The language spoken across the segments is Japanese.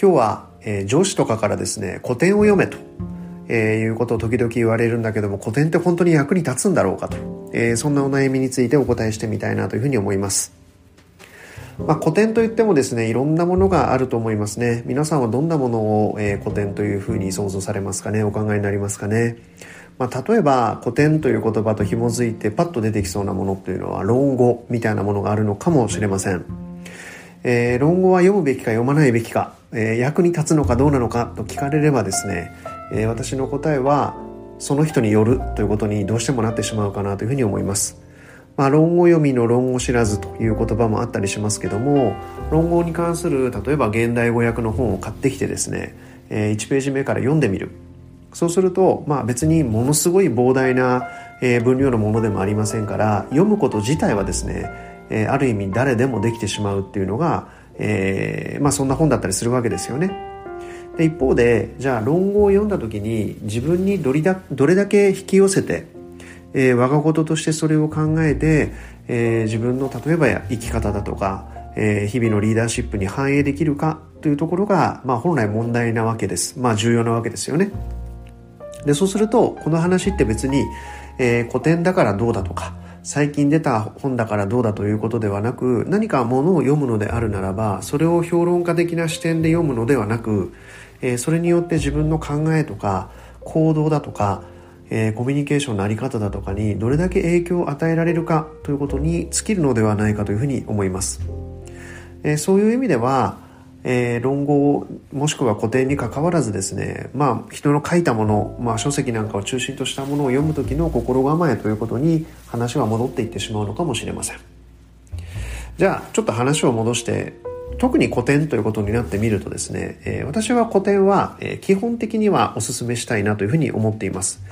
今日は、えー、上司とかからですね古典を読めと、えー、いうことを時々言われるんだけども古典って本当に役に立つんだろうかと、えー、そんなお悩みについてお答えしてみたいなというふうに思います。まあ、古典といってもですねいろんなものがあると思いますね。皆さんはどんなものを、えー、古典というふうに想像されますかね？お考えになりますかね？まあ、例えば古典という言葉と紐づいてパッと出てきそうなものというのは論語みたいなものがあるのかもしれません、えー、論語は読むべきか読まないべきか、えー、役に立つのかどうなのかと聞かれればですね、えー、私の答えはその人によるということにどうしてもなってしまうかなというふうに思います。まあ、論語読みの論語知らずという言葉もあったりしますけども論語に関する例えば現代語訳の本を買ってきてですね、えー、1ページ目から読んでみる。そうすると、まあ、別にものすごい膨大な、え分量のものでもありませんから読むこと自体はですね、えある意味誰でもできてしまうっていうのが、えー、まあ、そんな本だったりするわけですよね。で一方でじゃあ論語を読んだ時に自分にどれだどれだけ引き寄せて、えー、我が事としてそれを考えて、えー、自分の例えば生き方だとか、えー、日々のリーダーシップに反映できるかというところが、まあ、本来問題なわけです。まあ重要なわけですよね。でそうするとこの話って別に、え、古典だからどうだとか最近出た本だからどうだということではなく何かものを読むのであるならばそれを評論家的な視点で読むのではなく、えー、それによって自分の考えとか行動だとか、えー、コミュニケーションのあり方だとかにどれだけ影響を与えられるかということに尽きるのではないかというふうに思います。えー、そういう意味ではえー、論語もしくは古典にかかわらずですね、まあ、人の書いたもの、まあ、書籍なんかを中心としたものを読む時の心構えということに話は戻っていってしまうのかもしれません。じゃあちょっと話を戻して特に古典ということになってみるとですね、えー、私は古典は、えー、基本的にはお勧めしたいなというふうに思っています。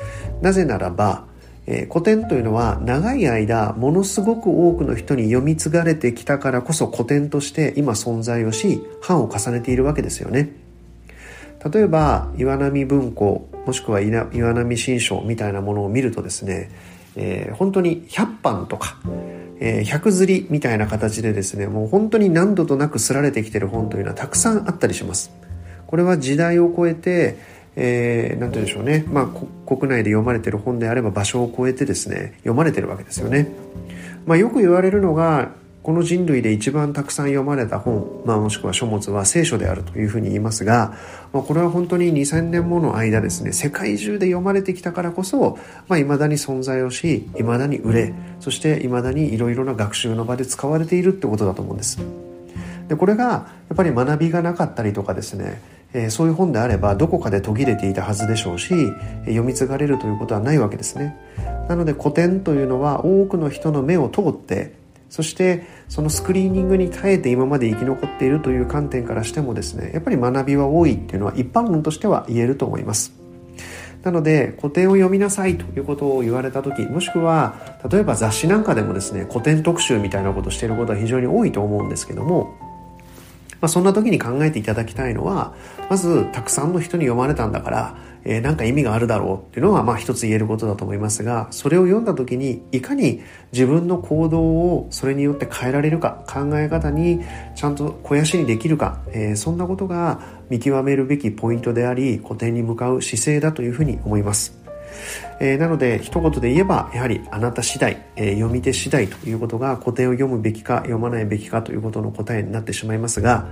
なぜならばえー、古典というのは長い間ものすごく多くの人に読み継がれてきたからこそ古典として今存在をし版を重ねているわけですよね。例えば岩波文庫もしくは岩波新書みたいなものを見るとですね、えー、本当に100版とか、えー、100釣りみたいな形でですねもう本当に何度となく刷られてきてる本というのはたくさんあったりします。これは時代を超えてえー、なんて言うんでしょうね、まあ、国内で読まれてる本であれば場所を超えてですね読まれてるわけですよね、まあ、よく言われるのがこの人類で一番たくさん読まれた本、まあ、もしくは書物は聖書であるというふうに言いますが、まあ、これは本当に2000年もの間ですね世界中で読まれてきたからこそい、まあ、未だに存在をし未だに売れそして未だにいろいろな学習の場で使われているってことだと思うんです。でこれがやっぱり学びがなかったりとかですねえそういう本であればどこかで途切れていたはずでしょうし読み継がれるということはないわけですね。なので古典というのは多くの人の目を通ってそしてそのスクリーニングに耐えて今まで生き残っているという観点からしてもですねやっぱり学びは多いっていうのは一般論としては言えると思います。なので古典を読みなさいということを言われた時もしくは例えば雑誌なんかでもですね古典特集みたいなことをしていることは非常に多いと思うんですけどもまあ、そんな時に考えていただきたいのはまずたくさんの人に読まれたんだから、えー、なんか意味があるだろうっていうのはまあ一つ言えることだと思いますがそれを読んだ時にいかに自分の行動をそれによって変えられるか考え方にちゃんと肥やしにできるか、えー、そんなことが見極めるべきポイントであり古典に向かう姿勢だというふうに思います。えー、なので一言で言えばやはりあなた次第、えー、読み手次第ということが古典を読むべきか読まないべきかということの答えになってしまいますが、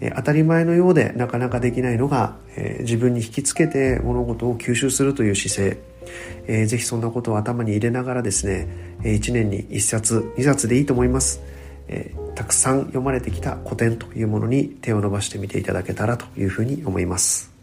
えー、当たり前のようでなかなかできないのが、え自分に引きつけて物事を吸収するという姿勢。えー、ぜひそんなことを頭に入れながらですね、え1年に1冊2冊でいいと思います、えたくさん読まれてきた古典というものに手を伸ばしてみていただけたらというふうに思います。